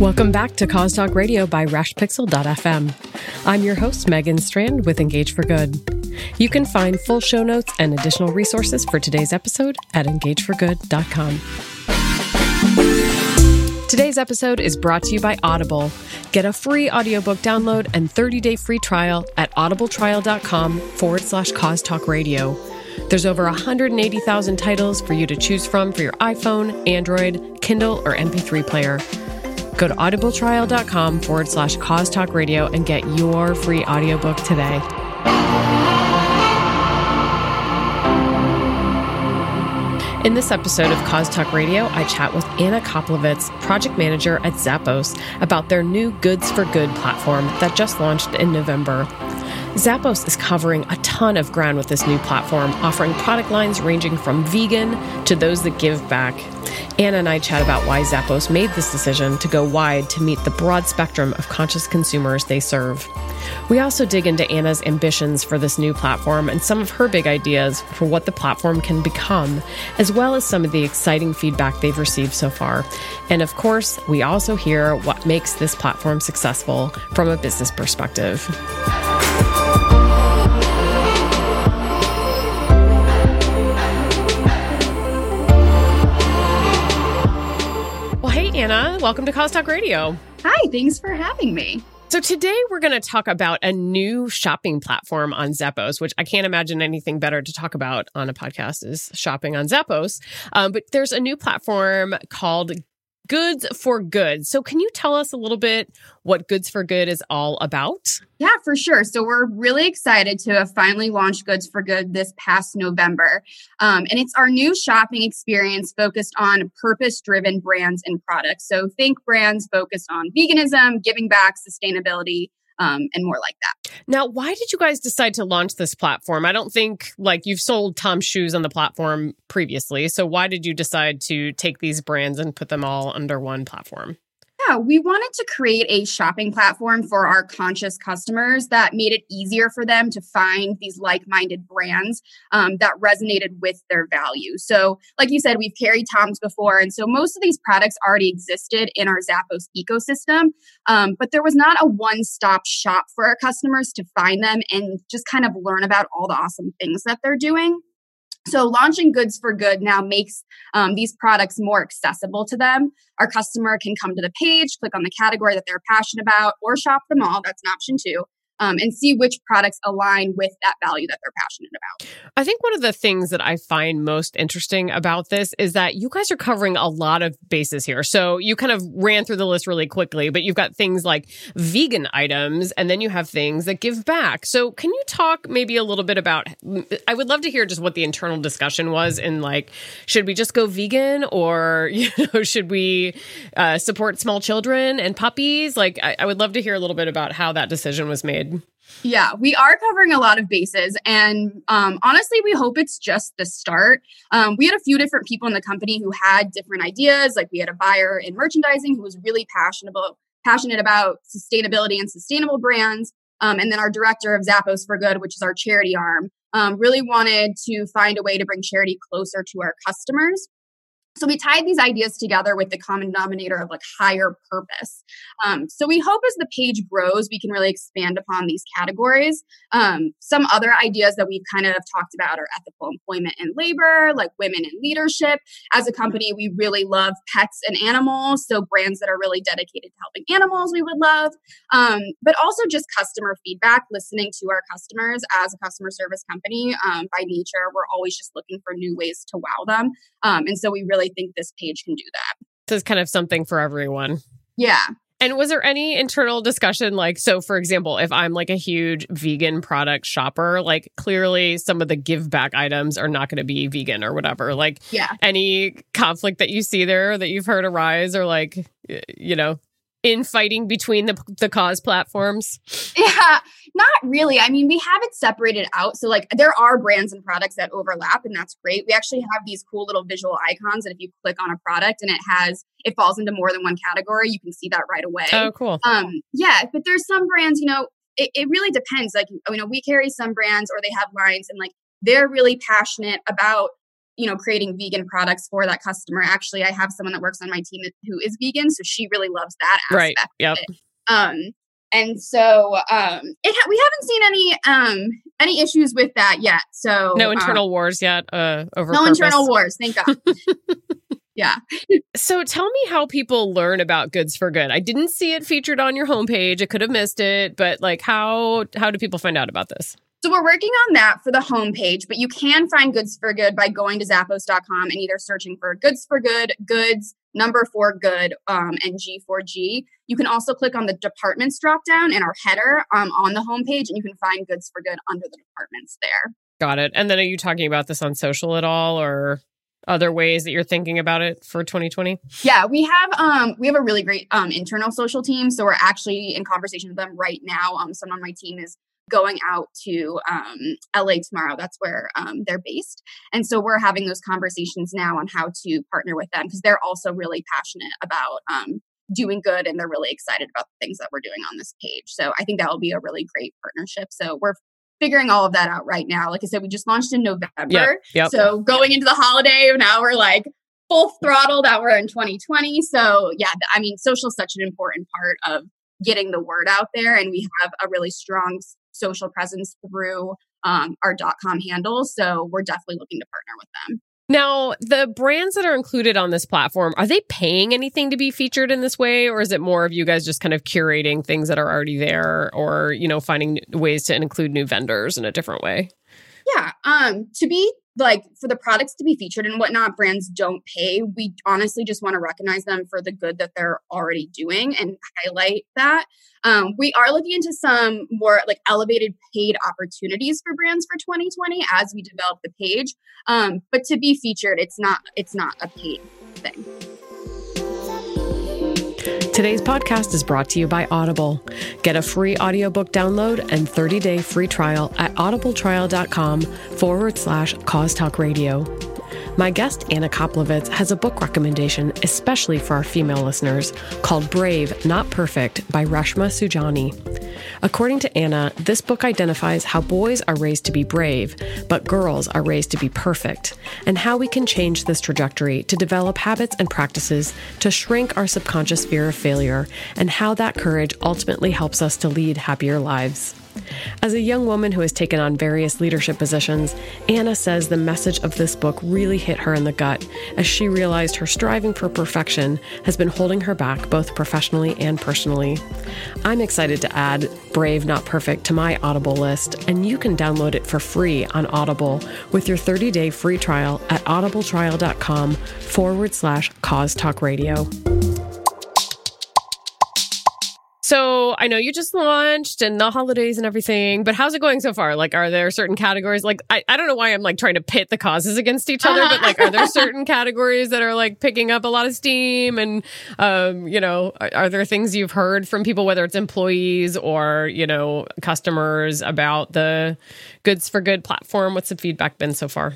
Welcome back to Cause Talk Radio by RashPixel.fm. I'm your host, Megan Strand with Engage for Good. You can find full show notes and additional resources for today's episode at engageforgood.com. Today's episode is brought to you by Audible. Get a free audiobook download and 30-day free trial at audibletrial.com forward slash cause talk radio. There's over 180,000 titles for you to choose from for your iPhone, Android, Kindle, or MP3 player. Go to audibletrial.com forward slash cause talk radio and get your free audiobook today. In this episode of Cause Talk Radio, I chat with Anna Koplowitz, project manager at Zappos, about their new Goods for Good platform that just launched in November. Zappos is covering a ton of ground with this new platform, offering product lines ranging from vegan to those that give back. Anna and I chat about why Zappos made this decision to go wide to meet the broad spectrum of conscious consumers they serve. We also dig into Anna's ambitions for this new platform and some of her big ideas for what the platform can become, as well as some of the exciting feedback they've received so far. And of course, we also hear what makes this platform successful from a business perspective. Welcome to Cause Talk Radio. Hi, thanks for having me. So today we're going to talk about a new shopping platform on Zappos, which I can't imagine anything better to talk about on a podcast is shopping on Zappos. Um, but there's a new platform called Goods for Good. So can you tell us a little bit what Goods for Good is all about? Yeah, for sure. So we're really excited to have finally launched Goods for Good this past November. Um, and it's our new shopping experience focused on purpose driven brands and products. So think brands focused on veganism, giving back, sustainability, um, and more like that. Now, why did you guys decide to launch this platform? I don't think like you've sold Tom's shoes on the platform previously. So why did you decide to take these brands and put them all under one platform? Yeah, we wanted to create a shopping platform for our conscious customers that made it easier for them to find these like minded brands um, that resonated with their values. So, like you said, we've carried Tom's before. And so most of these products already existed in our Zappos ecosystem, um, but there was not a one stop shop for our customers to find them and just kind of learn about all the awesome things that they're doing. So, launching Goods for Good now makes um, these products more accessible to them. Our customer can come to the page, click on the category that they're passionate about, or shop them all. That's an option too um, and see which products align with that value that they're passionate about. I think one of the things that I find most interesting about this is that you guys are covering a lot of bases here. So you kind of ran through the list really quickly, but you've got things like vegan items and then you have things that give back. So can you talk maybe a little bit about I would love to hear just what the internal discussion was in like should we just go vegan or you know should we uh, support small children and puppies? Like I, I would love to hear a little bit about how that decision was made. Yeah, we are covering a lot of bases. And um, honestly, we hope it's just the start. Um, we had a few different people in the company who had different ideas. Like we had a buyer in merchandising who was really passionate about, passionate about sustainability and sustainable brands. Um, and then our director of Zappos for Good, which is our charity arm, um, really wanted to find a way to bring charity closer to our customers. So we tied these ideas together with the common denominator of like higher purpose. Um, so we hope as the page grows, we can really expand upon these categories. Um, some other ideas that we've kind of talked about are ethical employment and labor, like women in leadership. As a company, we really love pets and animals. So brands that are really dedicated to helping animals, we would love. Um, but also just customer feedback, listening to our customers as a customer service company. Um, by nature, we're always just looking for new ways to wow them. Um, and so we really really think this page can do that. This is kind of something for everyone. Yeah. And was there any internal discussion? Like, so for example, if I'm like a huge vegan product shopper, like clearly some of the give back items are not going to be vegan or whatever. Like, yeah. any conflict that you see there that you've heard arise or like, you know, infighting between the the cause platforms? Yeah, not really. I mean, we have it separated out. So like there are brands and products that overlap and that's great. We actually have these cool little visual icons that if you click on a product and it has it falls into more than one category, you can see that right away. Oh, cool. Um yeah, but there's some brands, you know, it, it really depends. Like you know, we carry some brands or they have lines and like they're really passionate about you know, creating vegan products for that customer. Actually, I have someone that works on my team who is vegan, so she really loves that aspect. Right. Yep. Um, and so um, it ha- we haven't seen any um, any issues with that yet. So no um, internal wars yet uh, over no purpose. internal wars. Thank God. yeah. So tell me how people learn about Goods for Good. I didn't see it featured on your homepage. I could have missed it, but like how how do people find out about this? So we're working on that for the homepage, but you can find Goods for Good by going to Zappos.com and either searching for Goods for Good, Goods, number four Good, um, and G4G. You can also click on the departments drop down in our header um, on the homepage, and you can find Goods for Good under the departments there. Got it. And then are you talking about this on social at all or other ways that you're thinking about it for 2020? Yeah, we have um we have a really great um internal social team. So we're actually in conversation with them right now. Um someone on my team is going out to um, LA tomorrow. That's where um, they're based. And so we're having those conversations now on how to partner with them because they're also really passionate about um, doing good and they're really excited about the things that we're doing on this page. So I think that will be a really great partnership. So we're figuring all of that out right now. Like I said, we just launched in November. Yep, yep. So going into the holiday, now we're like full throttle that we're in 2020. So yeah, I mean, social is such an important part of getting the word out there. And we have a really strong social presence through um, our dot .com handle. So we're definitely looking to partner with them. Now, the brands that are included on this platform, are they paying anything to be featured in this way? Or is it more of you guys just kind of curating things that are already there or, you know, finding ways to include new vendors in a different way? Yeah. Um, to be like for the products to be featured and whatnot, brands don't pay. We honestly just want to recognize them for the good that they're already doing and highlight that. Um, we are looking into some more like elevated paid opportunities for brands for 2020 as we develop the page. Um, but to be featured, it's not it's not a paid thing. Today's podcast is brought to you by Audible. Get a free audiobook download and 30-day free trial at audibletrial.com forward slash cause talk radio. My guest, Anna Koplowitz, has a book recommendation, especially for our female listeners, called Brave, Not Perfect by Reshma Saujani. According to Anna, this book identifies how boys are raised to be brave, but girls are raised to be perfect, and how we can change this trajectory to develop habits and practices to shrink our subconscious fear of failure, and how that courage ultimately helps us to lead happier lives. As a young woman who has taken on various leadership positions, Anna says the message of this book really hit her in the gut as she realized her striving for perfection has been holding her back both professionally and personally. I'm excited to add Brave Not Perfect to my Audible list, and you can download it for free on Audible with your 30 day free trial at audibletrial.com forward slash cause talk radio. So I know you just launched and the holidays and everything, but how's it going so far? Like, are there certain categories? Like, I, I don't know why I'm like trying to pit the causes against each other, but like, are there certain categories that are like picking up a lot of steam? And, um, you know, are, are there things you've heard from people, whether it's employees or, you know, customers about the Goods for Good platform? What's the feedback been so far?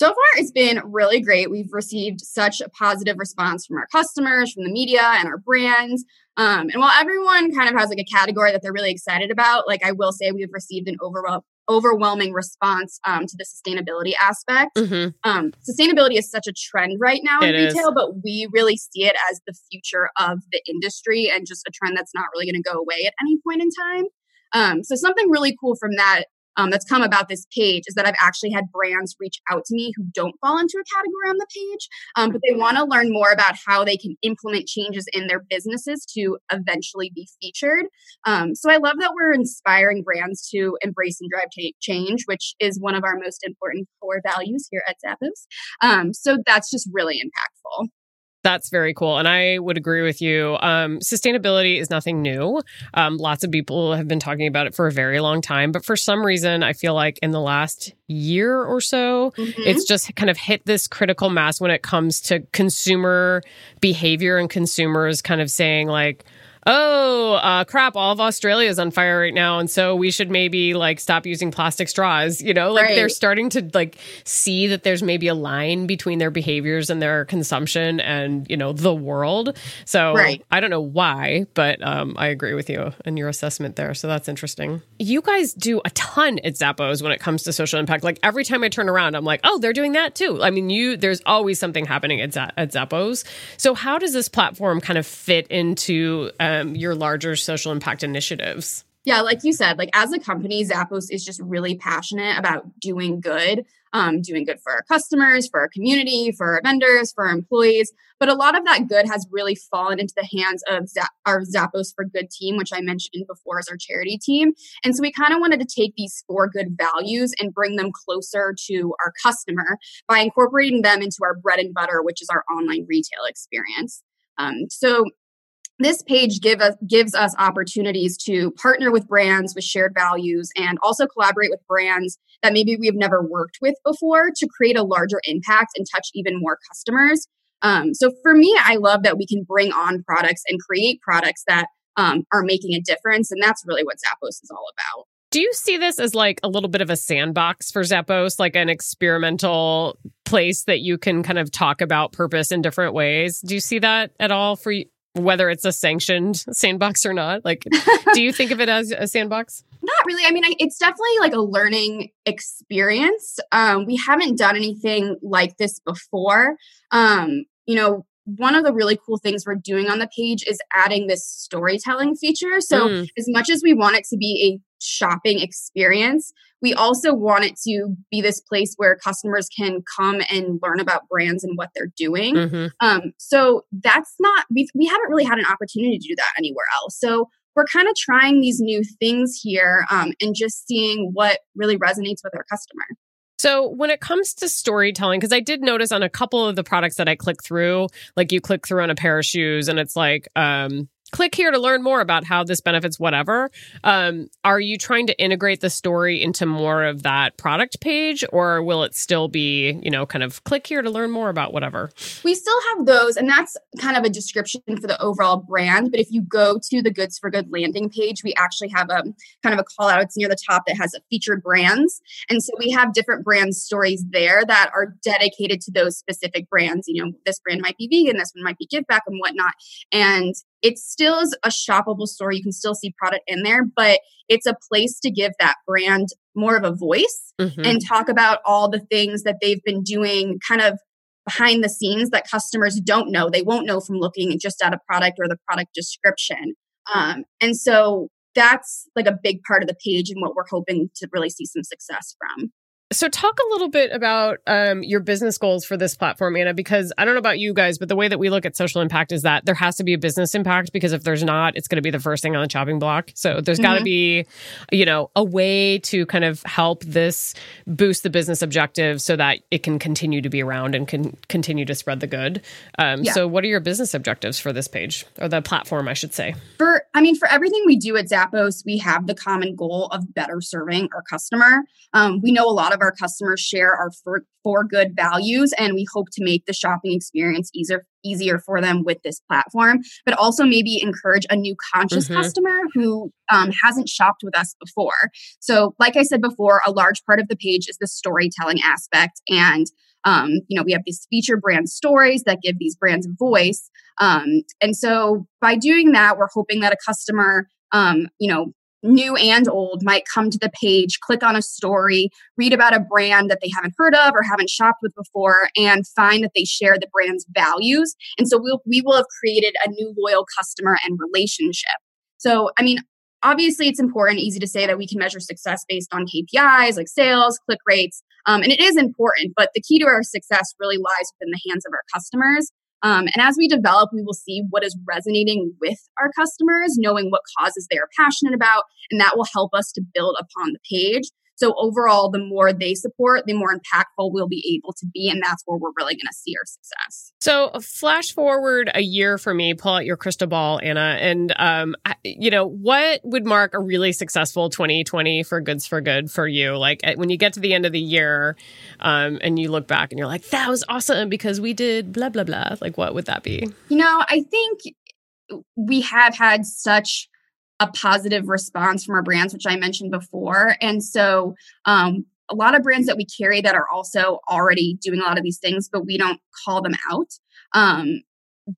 So far, it's been really great. We've received such a positive response from our customers, from the media, and our brands. Um, and while everyone kind of has like a category that they're really excited about, like I will say we've received an overall overwhelming response um, to the sustainability aspect. Mm-hmm. Um, sustainability is such a trend right now in It retail, is. but we really see it as the future of the industry and just a trend that's not really going to go away at any point in time. Um, so something really cool from that um, that's come about this page is that I've actually had brands reach out to me who don't fall into a category on the page, um, but they want to learn more about how they can implement changes in their businesses to eventually be featured. Um, so I love that we're inspiring brands to embrace and drive ta- change, which is one of our most important core values here at Zappos. Um, so that's just really impactful. That's very cool. And I would agree with you. Um, sustainability is nothing new. Um, lots of people have been talking about it for a very long time. But for some reason, I feel like in the last year or so, Mhm. it's just kind of hit this critical mass when it comes to consumer behavior and consumers kind of saying, like, oh, uh, crap, all of Australia is on fire right now. And so we should maybe like stop using plastic straws. You know, like right. they're starting to like see that there's maybe a line between their behaviors and their consumption and, you know, the world. So right. I don't know why, but um, I agree with you in your assessment there. So that's interesting. You guys do a ton at Zappos when it comes to social impact. Like every time I turn around, I'm like, oh, they're doing that too. I mean, you, there's always something happening at, Z- at Zappos. So how does this platform kind of fit into um, your larger social impact initiatives? Yeah, like you said, like as a company, Zappos is just really passionate about doing good, um, doing good for our customers, for our community, for our vendors, for our employees. But a lot of that good has really fallen into the hands of our Zappos for Good team, which I mentioned before as our charity team. And so we kind of wanted to take these four good values and bring them closer to our customer by incorporating them into our bread and butter, which is our online retail experience. Um, so this page give us, gives us opportunities to partner with brands with shared values and also collaborate with brands that maybe we've never worked with before to create a larger impact and touch even more customers. Um, so for me, I love that we can bring on products and create products that um, are making a difference. And that's really what Zappos is all about. Do you see this as like a little bit of a sandbox for Zappos, like an experimental place that you can kind of talk about purpose in different ways? Do you see that at all for whether it's a sanctioned sandbox or not? Like, do you think of it as a sandbox? Not really. I mean, I, it's definitely like a learning experience. Um, we haven't done anything like this before. Um, you know, one of the really cool things we're doing on the page is adding this storytelling feature. So, mm. as much as we want it to be a shopping experience, we also want it to be this place where customers can come and learn about brands and what they're doing. Mm-hmm. Um, so, that's not, we we haven't really had an opportunity to do that anywhere else. So, we're kind of trying these new things here um, and just seeing what really resonates with our customer. So, when it comes to storytelling, because I did notice on a couple of the products that I click through, like you click through on a pair of shoes and it's like, um, click here to learn more about how this benefits whatever. Um, are you trying to integrate the story into more of that product page, or will it still be, you know, kind of click here to learn more about whatever? We still have those, and that's kind of a description for the overall brand. But if you go to the Goods for Good landing page, we actually have a kind of a call out. It's near the top that has a featured brands, and so we have different brand stories there that are dedicated to those specific brands. You know, this brand might be vegan, this one might be give back and whatnot, and it still is a shoppable store. You can still see product in there, but it's a place to give that brand more of a voice mm-hmm. and talk about all the things that they've been doing kind of behind the scenes that customers don't know. They won't know from looking just at a product or the product description. Um, and so that's like a big part of the page and what we're hoping to really see some success from. So, talk a little bit about um, your business goals for this platform, Anna, because I don't know about you guys, but the way that we look at social impact is that there has to be a business impact because if there's not, it's going to be the first thing on the chopping block. So, there's got to mm-hmm. be, you know, a way to kind of help this boost the business objective so that it can continue to be around and can continue to spread the good. Um, yeah. So, what are your business objectives for this page or the platform, I should say? For, I mean, for everything we do at Zappos, we have the common goal of better serving our customer. Um, we know a lot of our customers share our four, four good values, and we hope to make the shopping experience easier easier for them with this platform, but also maybe encourage a new conscious mm-hmm. customer who um, hasn't shopped with us before. So, like I said before, a large part of the page is the storytelling aspect, and um, you know we have these feature brand stories that give these brands a voice, um, and so by doing that, we're hoping that a customer um, you know new and old, might come to the page, click on a story, read about a brand that they haven't heard of or haven't shopped with before, and find that they share the brand's values. And so we'll, we will have created a new loyal customer and relationship. So, I mean, obviously it's important, easy to say that we can measure success based on KPIs like sales, click rates. Um, and it is important, but the key to our success really lies within the hands of our customers. Um, and as we develop, we will see what is resonating with our customers, knowing what causes they are passionate about, and that will help us to build upon the page. So overall, the more they support, the more impactful we'll be able to be. And that's where we're really going to see our success. So flash forward a year for me, pull out your crystal ball, Anna. And, um, you know, what would mark a really successful 2020 for Goods for Good for you? Like when you get to the end of the year um, and you look back and you're like, that was awesome because we did blah, blah, blah. Like what would that be? You know, I think we have had such a positive response from our brands, which I mentioned before. And so, um, a lot of brands that we carry that are also already doing a lot of these things, but we don't call them out. Um,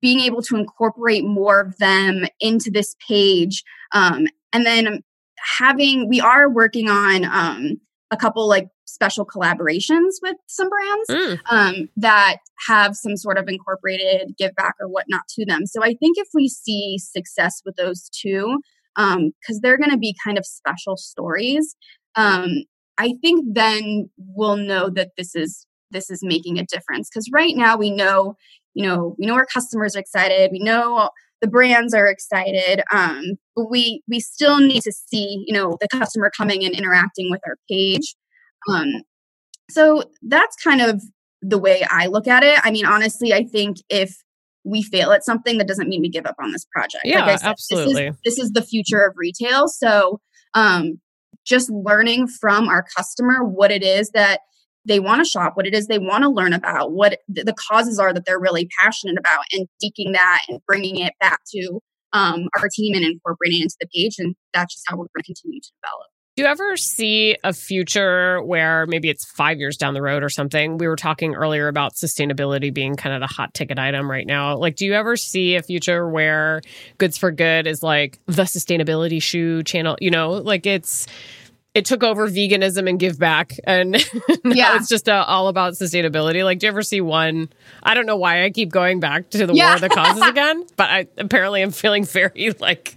being able to incorporate more of them into this page, um, and then having we are working on um, a couple like special collaborations with some brands mm. um, that have some sort of incorporated give back or whatnot to them. So I think if we see success with those two, because um, they're going to be kind of special stories, um, I think then we'll know that this is this is making a difference. Because right now we know, you know, we know our customers are excited. We know the brands are excited um, but we we still need to see you know the customer coming and interacting with our page um, so that's kind of the way I look at it. I mean, honestly, I think if we fail at something, that doesn't mean we give up on this project. Yeah, like said, absolutely. This is, this is, the future of retail. So, um, just learning from our customer what it is that they want to shop, what it is they want to learn about, what the causes are that they're really passionate about, and seeking that and bringing it back to um, our team and incorporating it into the page. And that's just how we're going to continue to develop. Do you ever see a future where maybe it's five years down the road or something? We were talking earlier about sustainability being kind of the hot ticket item right now. Like, do you ever see a future where Goods for Good is like the sustainability shoe channel? You know, like it's it took over veganism and give back and yeah. it's just uh, all about sustainability like do you ever see one i don't know why i keep going back to the yeah. war of the causes again but i apparently am feeling very like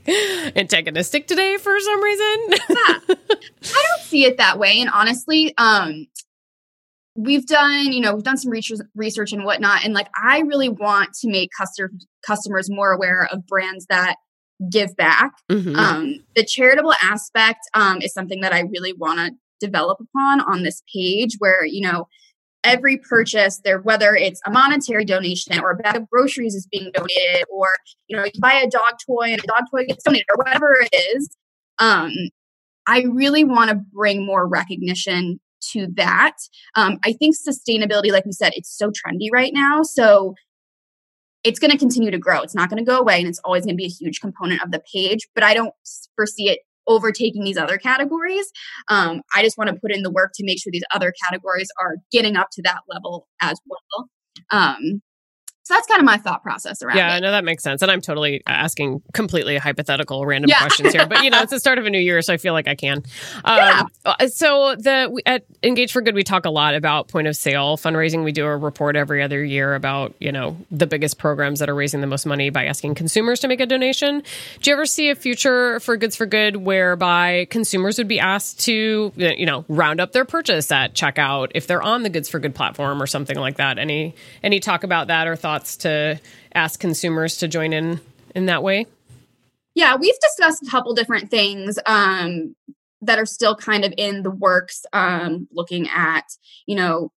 antagonistic today for some reason yeah. i don't see it that way and honestly um we've done you know we've done some research, research and whatnot and like i really want to make customer, customers more aware of brands that give back. Mm-hmm. Um, the charitable aspect um, is something that I really want to develop upon on this page where, you know, every purchase there, whether it's a monetary donation or a bag of groceries is being donated, or, you know, you buy a dog toy and a dog toy gets donated or whatever it is. Um, I really want to bring more recognition to that. Um, I think sustainability, like we said, it's so trendy right now. So it's going to continue to grow. It's not going to go away and it's always going to be a huge component of the page, but I don't foresee it overtaking these other categories. Um, I just want to put in the work to make sure these other categories are getting up to that level as well. Um, so that's kind of my thought process around yeah, it. I know that makes sense. And I'm totally asking completely hypothetical random yeah. questions here. But, you know, it's the start of a new year, so I feel like I can. Um, yeah. Uh, so the at Engage for Good, we talk a lot about point of sale fundraising. We do a report every other year about, you know, the biggest programs that are raising the most money by asking consumers to make a donation. Do you ever see a future for Goods for Good whereby consumers would be asked to, you know, round up their purchase at checkout if they're on the Goods for Good platform or something like that? Any any talk about that or thoughts? Thoughts to ask consumers to join in in that way? Yeah, we've discussed a couple different things um, that are still kind of in the works, um, looking at, you know,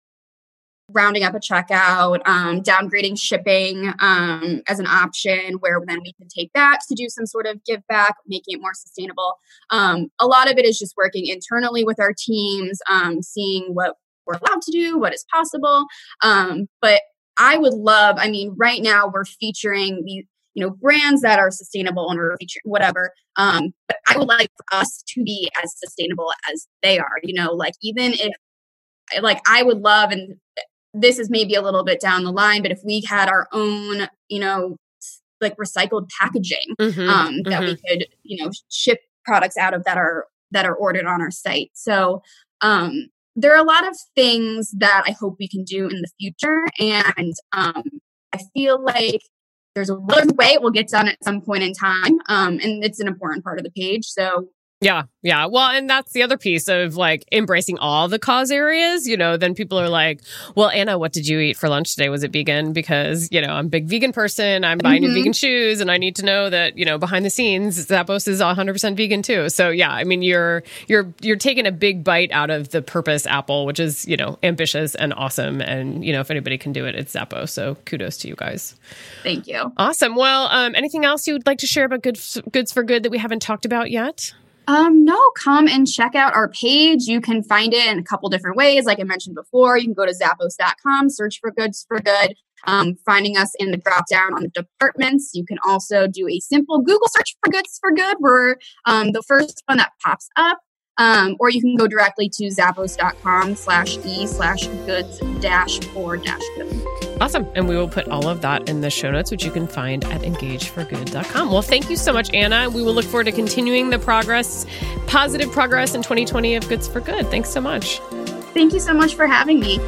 rounding up a checkout, um, downgrading shipping um, as an option, where then we can take that to do some sort of give back, making it more sustainable. Um, a lot of it is just working internally with our teams, um, seeing what we're allowed to do, what is possible. Um, but I would love, I mean, right now we're featuring these, you know, brands that are sustainable and or whatever. Um, but I would like for us to be as sustainable as they are, you know, like even if like I would love and this is maybe a little bit down the line, but if we had our own, you know, like recycled packaging mm-hmm, um, that mm-hmm. we could, you know, ship products out of that are that are ordered on our site. So um, there are a lot of things that I hope we can do in the future. And um, I feel like there's a way it will get done at some point in time. Um, and it's an important part of the page. So yeah, yeah. Well, and that's the other piece of like embracing all the cause areas. You know, then people are like, well, Anna, what did you eat for lunch today? Was it vegan? Because, you know, I'm a big vegan person. I'm buying mm-hmm. new vegan shoes and I need to know that, you know, behind the scenes, Zappos is 100% vegan too. So, yeah, I mean, you're, you're, you're taking a big bite out of the purpose Apple, which is, you know, ambitious and awesome. And, you know, if anybody can do it, it's Zappos. So kudos to you guys. Thank you. Awesome. Well, um, anything else you would like to share about good, Goods for Good that we haven't talked about yet? Um, no, come and check out our page. You can find it in a couple different ways. Like I mentioned before, you can go to zappos.com, search for goods for good. um, finding us in the drop down on the departments. You can also do a simple Google search for Goods for Good. We're um, the first one that pops up. Um, or you can go directly to zappos.com slash e slash goods dash for dash good. Awesome. And we will put all of that in the show notes, which you can find at engageforgood.com. Well, thank you so much, Anna. We will look forward to continuing the progress, positive progress in 2020 of Goods for Good. Thanks so much. Thank you so much for having me.